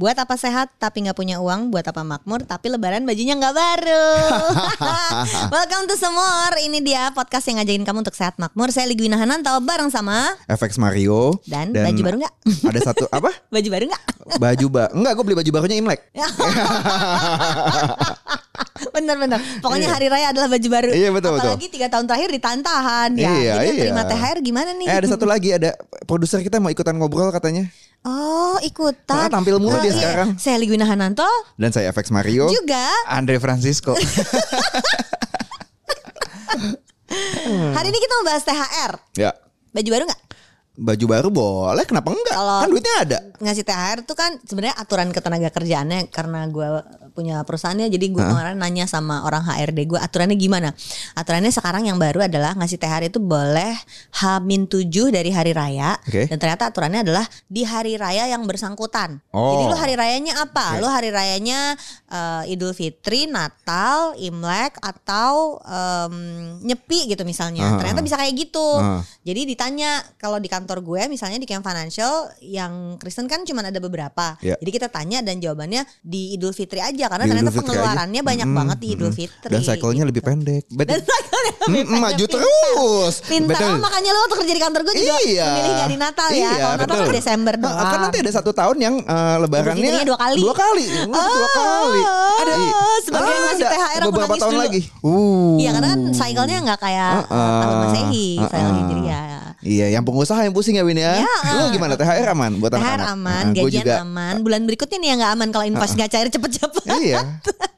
Buat apa sehat tapi nggak punya uang, buat apa makmur tapi lebaran bajunya nggak baru. Welcome to Semur. Ini dia podcast yang ngajakin kamu untuk sehat makmur. Saya Ligwina Hananto bareng sama FX Mario. dan, baju baru nggak? Ada satu apa? baju baru nggak? Baju ba Enggak, gue beli baju barunya Imlek. Bener-bener. Pokoknya hari raya adalah baju baru. Iya, betul, betul. Apalagi tiga tahun terakhir ditantahan ya. Iya, Jadi yang iya. terima THR gimana nih? Eh ada satu lagi ada produser kita mau ikutan ngobrol katanya. Oh ikutan. Ah, tampil mulu Oh, dia iya. sekarang. Saya Ligwina Hananto Dan saya FX Mario. juga. Andre Francisco. Hari ini kita mau bahas THR. Ya. Baju baru nggak? Baju baru boleh, kenapa enggak? Kalau- Kan duitnya ada. ngasih THR tuh kan sebenarnya aturan ketenaga kerjaannya karena gue punya perusahaannya jadi gue kemarin nanya sama orang HRD gue aturannya gimana aturannya sekarang yang baru adalah ngasih THR itu boleh H-7 dari hari raya Oke. dan ternyata aturannya adalah di hari raya yang bersangkutan Oh. jadi lu hari rayanya apa lu hari rayanya eh, Idul Fitri Natal Imlek atau em, Nyepi gitu misalnya Ah, ternyata bisa kayak gitu Ah. jadi ditanya kalau di kantor gue misalnya di Camp Financial yang Kristen kan cuma ada beberapa. Ya. Jadi kita tanya dan jawabannya di Idul Fitri aja karena Di ternyata pengeluarannya aja. banyak Mm, banget di Idul mm. Fitri. Dan cycle-nya lebih pendek. Dan cycle-nya lebih Mm, pendek, maju terus. Pintar. Betul. Oh, makanya lo waktu kerja di kantor gue juga Iya. memilih gak di Natal ya. Iya, Kalau Natal kan betul. Desember Nah, doang. kan nanti ada satu tahun yang eh, lebarannya dua kali. Dua kali. Dua Oh, kali. ada. Sebagai yang ngasih. THR aku beberapa nangis tahun dulu. lagi. Uh. Iya karena kan cycle-nya nggak kayak Uh-uh. uh, tahun Masehi, cycle Uh-uh. Hijriah. Iya, yang pengusaha yang pusing ya Win ya. Ya. Lu gimana? THR aman buat THR anak-anak? aman, Nah, gajian juga, aman. Bulan berikutnya nih yang nggak aman kalau invoice nggak cair cepet-cepet. iya.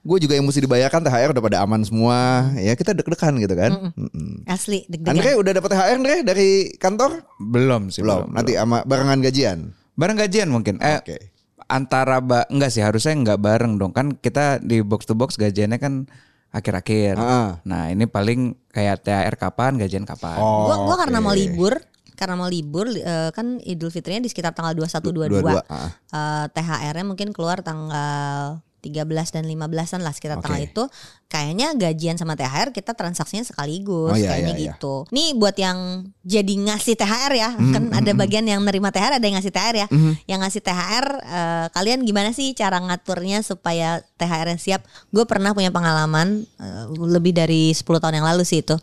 Gue juga yang mesti dibayarkan THR udah pada aman semua. Ya kita deg-degan gitu kan. Mm-mm. Asli deg-degan. Andre udah dapat THR Andre dari kantor? belum sih Belum. Nanti sama barengan gajian. Bareng gajian mungkin. Eh Oke. antara ba enggak sih harusnya enggak bareng dong kan kita di box to box gajiannya kan akhir-akhir. Heeh. Nah, ini paling kayak THR kapan, gajian kapan. Oh, gua gua karena oke. mau libur karena mau libur eh, kan Idul Fitrinya di sekitar tanggal 21 22. Dua-dua, ah. Eh, THR-nya mungkin keluar tanggal 13 dan 15-an lah sekitar Oke. tanggal itu. Kayaknya gajian sama THR kita transaksinya sekaligus Oh, iya, kayaknya iya, iya. gitu. Nih buat yang jadi ngasih THR ya, Hmm, kan ada bagian yang nerima THR ada yang ngasih THR ya. Yang ngasih THR eh, kalian gimana sih cara ngaturnya supaya THR-nya siap? Gue pernah punya pengalaman eh, lebih dari 10 tahun yang lalu sih itu.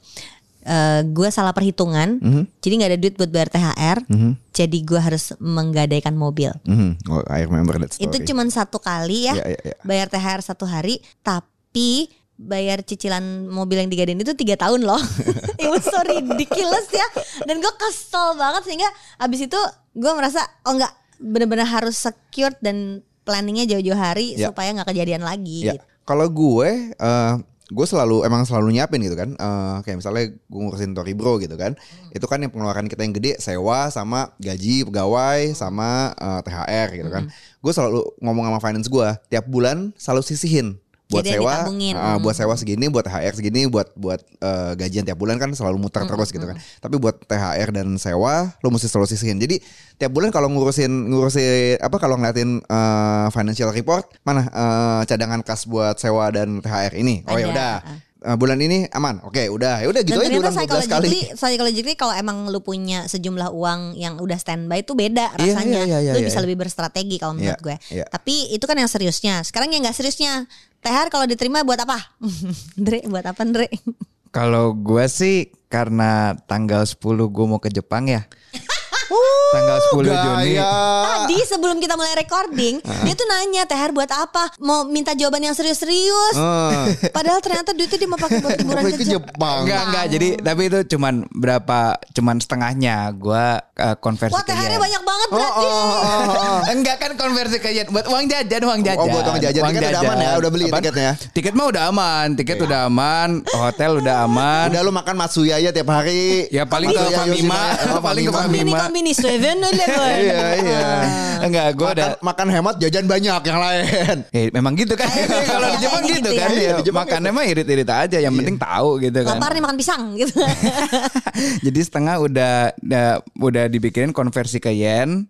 Eh, gue salah perhitungan, Mhm. jadi nggak ada duit buat bayar THR, Mhm. jadi gue harus menggadaikan mobil. Mhm. Oh, I remember that story. Itu cuma satu kali ya, Iya, iya, iya. bayar THR satu hari, tapi bayar cicilan mobil yang digadein itu tiga tahun loh. It was so ridiculous ya. Dan gue kesel banget sehingga abis itu gue merasa oh enggak benar-benar harus secure dan planningnya jauh-jauh hari Ya. supaya nggak kejadian lagi. Ya, gitu. kalau gue, eh gue selalu emang selalu nyiapin gitu kan. Eh kayak misalnya gue ngurusin Toribro gitu kan. Itu kan yang pengeluaran kita yang gede sewa sama gaji pegawai sama eh, THR gitu kan. Gue selalu ngomong sama finance gue tiap bulan selalu sisihin buat Jadi sewa, eh, buat Hmm. sewa segini, buat THR segini, buat buat eh, gajian tiap bulan kan selalu muter terus gitu kan. Tapi buat THR dan sewa lo mesti selalu sisihin. Jadi tiap bulan kalau ngurusin ngurusin apa kalau ngeliatin eh, financial report mana eh, cadangan kas buat sewa dan THR ini. Oh ya udah. ah. Eh, bulan ini aman. Oke, udah. Ya udah gitu Dan aja 12 kali. psychologically, psychologically kalau emang lu punya sejumlah uang yang udah standby itu beda Iya, rasanya. iya, iya, lu iya, bisa iya. lebih berstrategi kalau menurut Iya, gue. iya. Tapi itu kan yang seriusnya. Sekarang yang nggak seriusnya. THR kalau diterima buat apa? Andre, buat apa Andre? Kalau gua sih karena tanggal 10 gua mau ke Jepang ya. tanggal 10 Juni. Gaya. Tadi sebelum kita mulai recording, dia tuh nanya THR buat apa? Mau minta jawaban yang serius-serius. Eh, Padahal ternyata duitnya dia mau pakai buat liburan ke Jepang. Enggak enggak jadi tapi itu cuman berapa cuman setengahnya gua eh, konversi Wah ke THR-nya banyak banget Oh, berarti. oh, oh, oh, oh. Enggak kan konversi ke yen buat uang jajan, uang jajan. Oh, buat uang jajan. Tiket udah aman ya? Udah beli Apaan? tiketnya? Tiket mah udah aman, tiket udah aman, hotel udah aman. Udah lu makan Matsuya ya tiap hari. Ya paling ke Famima. Oh, paling ke Famima. Kombini kombini Eleven. Iya iya. Enggak, gue Makan, udah makan hemat jajan banyak yang lain. Eh, memang gitu kan kalau di Jepang Kayaknya gitu gitu kan ya. ya, makannya mah irit-irit aja yang penting tahu gitu kan Lapar nih makan pisang gitu. jadi setengah udah udah, udah dipikirin konversi ke yen.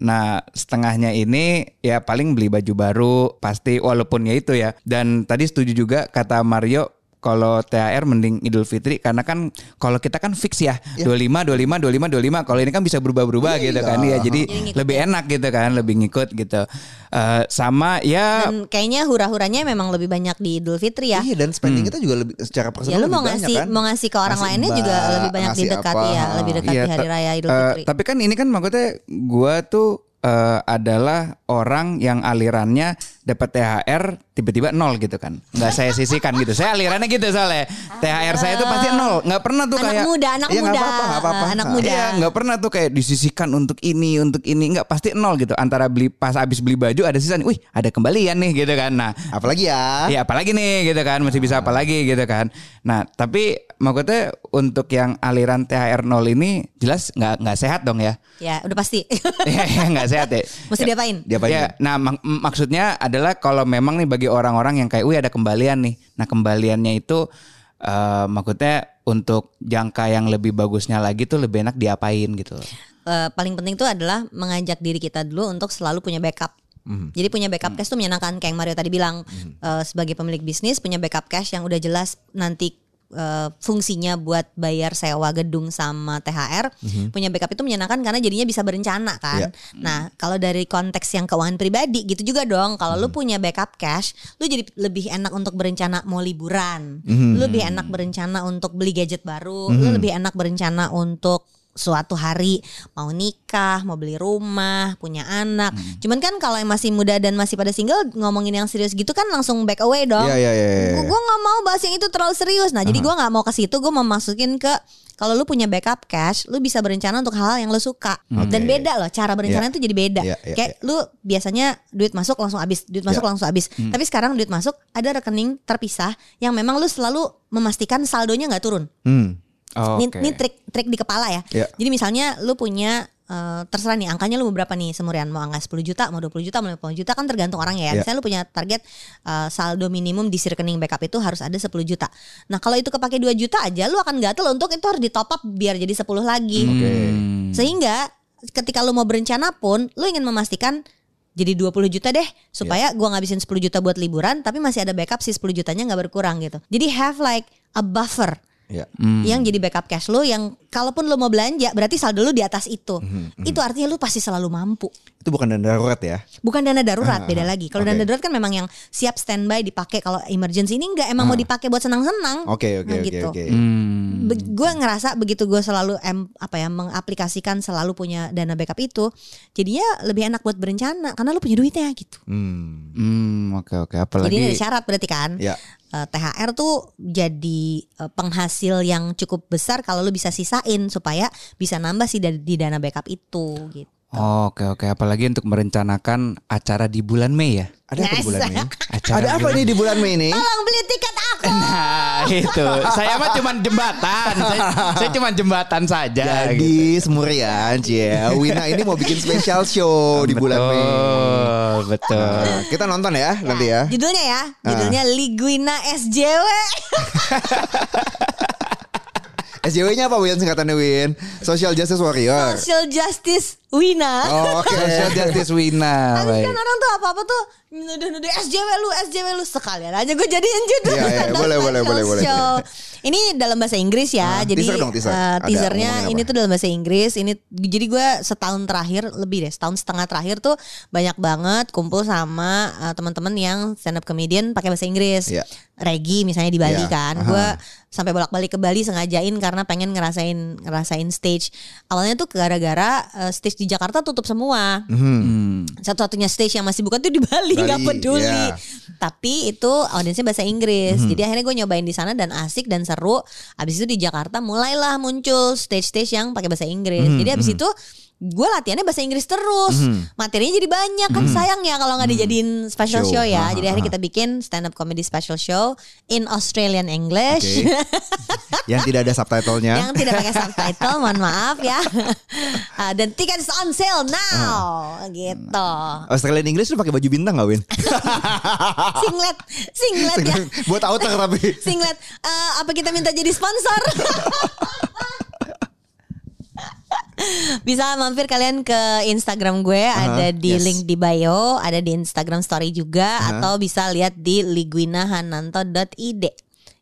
Nah setengahnya ini ya paling beli baju baru pasti walaupun ya itu ya. Dan tadi setuju juga kata Mario kalau THR mending Idul Fitri karena kan kalau kita kan fix ya 25 25 25 25 kalau ini kan bisa berubah-berubah gitu kan. Ya jadi lebih enak gitu kan lebih ngikut gitu. Eh, sama ya Dan kayaknya hura-huranya memang lebih banyak di Idul Fitri ya. Iya dan spending kita juga lebih secara personal Ya lu lebih mau banyak ngasih kan. mau ngasih ke orang Ngasih lainnya juga mbak, lebih banyak didekati apa, ya, lebih dekat Iya, di hari raya Idul eh, Fitri. tapi kan ini kan maksudnya gua tuh eh, adalah orang yang alirannya dapat THR tiba-tiba nol gitu kan. Nggak saya sisihkan gitu. Saya alirannya gitu soalnya. THR saya tuh pasti nol. Nggak pernah tuh anak kayak muda, anak nggak muda, apa-apa, apa-apa. Anak muda. Iya nggak pernah tuh kayak disisihkan untuk ini untuk ini nggak pasti nol gitu antara beli pas habis beli baju ada sisa nih, wih ada kembalian nih gitu kan nah Apalagi ya. Iya apalagi nih gitu kan masih bisa apalagi gitu kan. Nah tapi maksudnya untuk yang aliran THR 0 ini jelas nggak nggak sehat dong ya. Ya, udah pasti. Iya iya, nggak sehat ya. Mesti diapain? Diapain? Ya, nah mak- maksudnya adalah kalau memang nih bagi orang-orang yang kayak, wih ada kembalian nih. Nah kembaliannya itu eh maksudnya untuk jangka yang lebih bagusnya lagi tuh lebih enak diapain gitu. Eh, paling penting tuh adalah mengajak diri kita dulu untuk selalu punya backup. Jadi punya backup cash tuh menyenangkan kayak yang Mario tadi bilang Eh, sebagai pemilik bisnis punya backup cash yang udah jelas nanti eh, fungsinya buat bayar sewa gedung sama THR punya backup itu menyenangkan karena jadinya bisa berencana kan. Nah kalau dari konteks yang keuangan pribadi gitu juga dong. Kalau lu punya backup cash, lu jadi lebih enak untuk berencana mau liburan, lu lebih enak berencana untuk beli gadget baru, lu lebih enak berencana untuk suatu hari mau nikah, mau beli rumah, punya anak. Cuman kan kalau yang masih muda dan masih pada single ngomongin yang serius gitu kan langsung back away dong. Iya iya iya. iya. Gue nggak mau bahas yang itu terlalu serius. Nah, jadi gue nggak mau ke situ. Gue mau masukin ke kalau lu punya backup cash, lu bisa berencana untuk hal yang lu suka. Dan beda loh, cara berencana itu jadi beda. Iya, iya, Kayak lu biasanya duit masuk langsung habis, duit masuk Iya. langsung habis. Tapi sekarang duit masuk ada rekening terpisah yang memang lu selalu memastikan saldonya nggak turun. Hmm. Ini, Oke. ini trik trik di kepala ya. Iya. Jadi misalnya lu punya eh, terserah nih angkanya lu berapa nih semurian mau angka 10 juta mau 20 juta mau 50 juta kan tergantung orang ya. Iya. Misalnya lu punya target eh, saldo minimum di rekening backup itu harus ada 10 juta. Nah, kalau itu kepake 2 juta aja lu akan gatel untuk itu harus di top up biar jadi 10 lagi. Oke. Sehingga ketika lu mau berencana pun lu ingin memastikan jadi 20 juta deh supaya gua ngabisin 10 juta buat liburan tapi masih ada backup si 10 jutanya nggak berkurang gitu. Jadi have like a buffer Iya. yang jadi backup cash lo yang kalaupun lo mau belanja berarti saldo lo di atas itu. Mhm, Itu artinya lo pasti selalu mampu. Itu bukan dana darurat ya. Bukan dana darurat, Ah, beda ah, lagi. Kalau oke. dana darurat kan memang yang siap standby dipakai kalau emergency ini enggak emang mau dipakai buat senang-senang. Ah. Oke oke Nah, oke gitu. oke. Hmm. gue ngerasa begitu gue selalu em, apa ya mengaplikasikan selalu punya dana backup itu, jadinya lebih enak buat berencana karena lo punya duitnya gitu. Hmm. Hmm, oke oke. Jadi ini ada Apalagi syarat berarti kan? Ya. Eh, THR tuh jadi eh, penghasil yang cukup besar kalau lu bisa sisain supaya bisa nambah sih dari di dana backup itu gitu. Oke oke. Apalagi untuk merencanakan acara di bulan Mei ya. Ada apa di bulan Mei? Acara Ada apa nih di bulan Mei ini? Tolong beli tiket itu Saya mah cuma jembatan Saya, saya cuma jembatan saja gitu. Jadi semurian Cie. Wina ini mau bikin special show di bulan Mei. Betul Betul Nah, kita nonton ya nanti ya. Judulnya ya, Ah. judulnya Liguina SJW. SJW-nya apa Win singkatannya Win? Social Justice Warrior. Social Justice Wina. Oh, Oke. Social Justice Wina Habis baik. kan orang tuh apa-apa tuh nuduh-nuduh SJW lu, SJW lu sekalian aja gue jadiin judul. Iya, iya, boleh, boleh, boleh, boleh. Ini dalam bahasa Inggris ya. Ah, jadi teaser dong, teaser. eh, Ada teasernya ini apa? tuh dalam bahasa Inggris. Ini jadi gue setahun terakhir lebih deh, setahun setengah terakhir tuh banyak banget kumpul sama eh, teman-teman yang stand up comedian pakai bahasa Inggris. Iya. Regi misalnya di Bali Iya, kan. aha. Gue sampai bolak-balik ke Bali sengajain karena pengen ngerasain ngerasain stage. Awalnya tuh gara-gara eh, stage di Jakarta tutup semua Hmm. satu-satunya stage yang masih buka tuh di Bali Bali, nggak peduli. Iya. tapi itu audiensnya bahasa Inggris. Mhm. jadi akhirnya gue nyobain di sana dan asik dan seru. Abis itu di Jakarta mulailah muncul stage-stage yang pakai bahasa Inggris. Mhm, jadi abis itu gue latihannya bahasa Inggris terus. Materinya jadi banyak kan sayang ya kalau nggak dijadiin special Show. show, ya. Aha, Jadi akhirnya aha. kita bikin stand up comedy special show in Australian English. Oke. Yang tidak ada subtitlenya. yang tidak pakai subtitle, mohon maaf ya. Ah, dan tiket is on sale now, gitu. Australian English lu pakai baju bintang gak Win? Singlet, singlet ya. Buat outer tapi. Singlet. Eh, apa kita minta jadi sponsor? Bisa mampir kalian ke Instagram gue ada di yes. link di bio, ada di Instagram story juga atau bisa lihat di liguinahananto.id.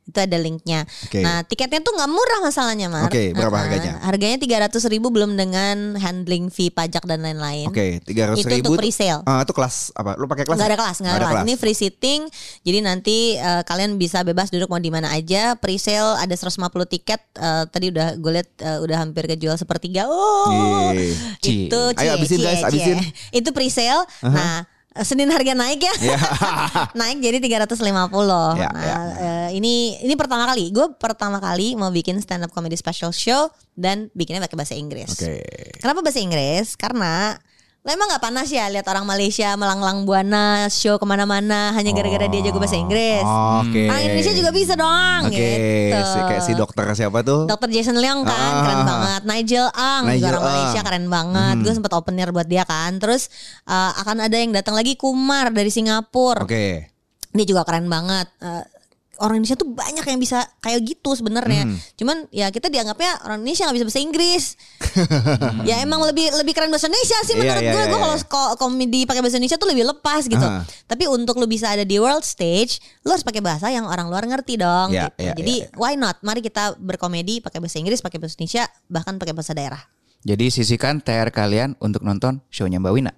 Itu ada linknya. Oke. Nah tiketnya tuh nggak murah masalahnya Mar. Oke, berapa Nah, harganya? Harganya tiga ratus ribu belum dengan handling fee pajak dan lain-lain. Oke, tiga ratus Itu ribu. untuk pre-sale. Ah, itu kelas apa? Lu pakai kelas? Nggak ada kelas, nggak ada kelas. Ini free sitting. Jadi nanti eh, kalian bisa bebas duduk mau di mana aja. Pre-sale ada 150 tiket. Eh, tadi udah gue lihat eh, udah hampir kejual sepertiga. Oh. Cie. itu Ayo, abisin, guys, abisin. Itu pre-sale. Nah. Senin harga naik ya, Iya. naik jadi 350. Ya, nah, ya. Eh, ini ini pertama kali, gue pertama kali mau bikin stand up comedy special show dan bikinnya pakai bahasa Inggris. Oke. Kenapa bahasa Inggris? Karena lo emang nggak panas ya lihat orang Malaysia melanglang buana show ke mana-mana hanya gara-gara dia jago bahasa Inggris. Oke. Orang Indonesia juga bisa dong. Oke, gitu. si, kayak si dokter siapa tuh? Dr. Jason Leong kan Ah. keren banget. Nigel Ang juga Nigel orang Malaysia Ang. keren banget. Gue sempat opener buat dia kan. Terus uh, akan ada yang datang lagi Kumar dari Singapura. Oke. Dia juga keren banget. Eh, orang Indonesia tuh banyak yang bisa kayak gitu sebenarnya. Hmm. Cuman ya kita dianggapnya orang Indonesia nggak bisa bahasa Inggris. ya emang lebih lebih keren bahasa Indonesia sih Iya, menurut iya, gue. iya, Gue kalau iya. ko- komedi pakai bahasa Indonesia tuh lebih lepas gitu. Aha. Tapi untuk lu bisa ada di world stage, lu harus pakai bahasa yang orang luar ngerti dong. Iya, gitu. iya, Jadi iya, iya. why not? Mari kita berkomedi pakai bahasa Inggris, pakai bahasa Indonesia, bahkan pakai bahasa daerah. Jadi sisihkan TR kalian untuk nonton shownya Mbak Wina.